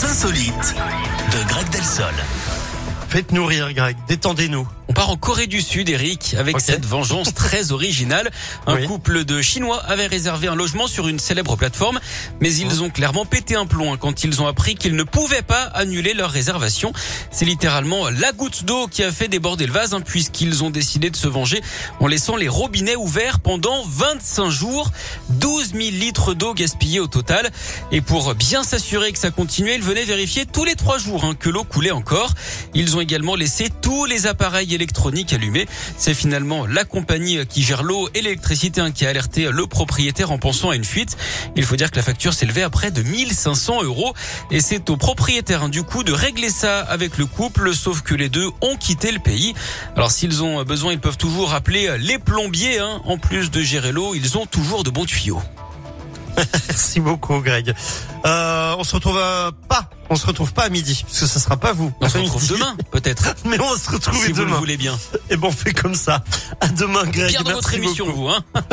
Les insolites de Greg Delsol. Faites-nous rire, Greg. Détendez-nous. On part en Corée du Sud, Eric, avec cette vengeance très originale. Un Oui. couple de Chinois avait réservé un logement sur une célèbre plateforme, mais ils ont clairement pété un plomb hein, quand ils ont appris qu'ils ne pouvaient pas annuler leur réservation. C'est littéralement la goutte d'eau qui a fait déborder le vase, hein, puisqu'ils ont décidé de se venger en laissant les robinets ouverts pendant 25 jours. 12 000 litres d'eau gaspillée au total. Et pour bien s'assurer que ça continuait, ils venaient vérifier tous les trois jours hein, que l'eau coulait encore. Ils ont également laissé tous les appareils électroniques allumés. C'est finalement la compagnie qui gère l'eau et l'électricité hein, qui a alerté le propriétaire en pensant à une fuite. Il faut dire que la facture s'élevait à près de 1500 euros. Et c'est au propriétaire hein, du coup de régler ça avec le couple, sauf que les deux ont quitté le pays. Alors s'ils ont besoin, ils peuvent toujours appeler les plombiers. hein. En plus de gérer l'eau, ils ont toujours de bons tuyaux. Merci beaucoup, Greg. Euh, on se retrouve euh, pas. On se retrouve pas à midi, parce que ça sera pas vous. On se retrouve midi. demain, peut-être. Mais on va se retrouver si vous le voulez bien. Et bon, on fait comme ça. À demain, Greg. Bien dans votre émission, beaucoup. vous. Hein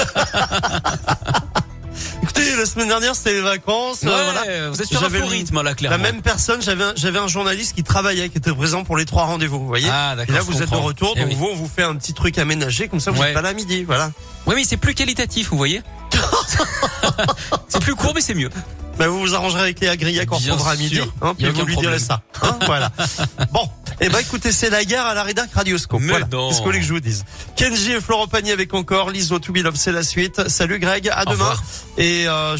Écoutez, la semaine dernière, c'était les vacances. euh, voilà. Vous êtes sur un faux rythme, là, La clairement. même personne, j'avais un, j'avais un journaliste qui travaillait, qui était présent pour les trois rendez-vous, vous voyez. Ah, Et d'accord. là, je vous êtes de retour, Eh donc oui. vous, on vous fait un petit truc aménagé, comme ça, vous Ouais. êtes pas là à midi, voilà. Oui, mais c'est plus qualitatif, vous voyez. c'est plus court, mais c'est mieux. Bah, vous vous arrangerez avec Léa Grillac, on Bien reprendra à midi, hein, puis vous lui direz ça. Hein, voilà. Bon. Eh ben, écoutez, c'est la guerre à la rédac Radioscope. Mais voilà. Qu'est-ce que que je vous dise? Kenji et Florent Pagny avec encore, Liso to be Love, c'est la suite. Salut Greg, à Au demain. revoir. Et, euh,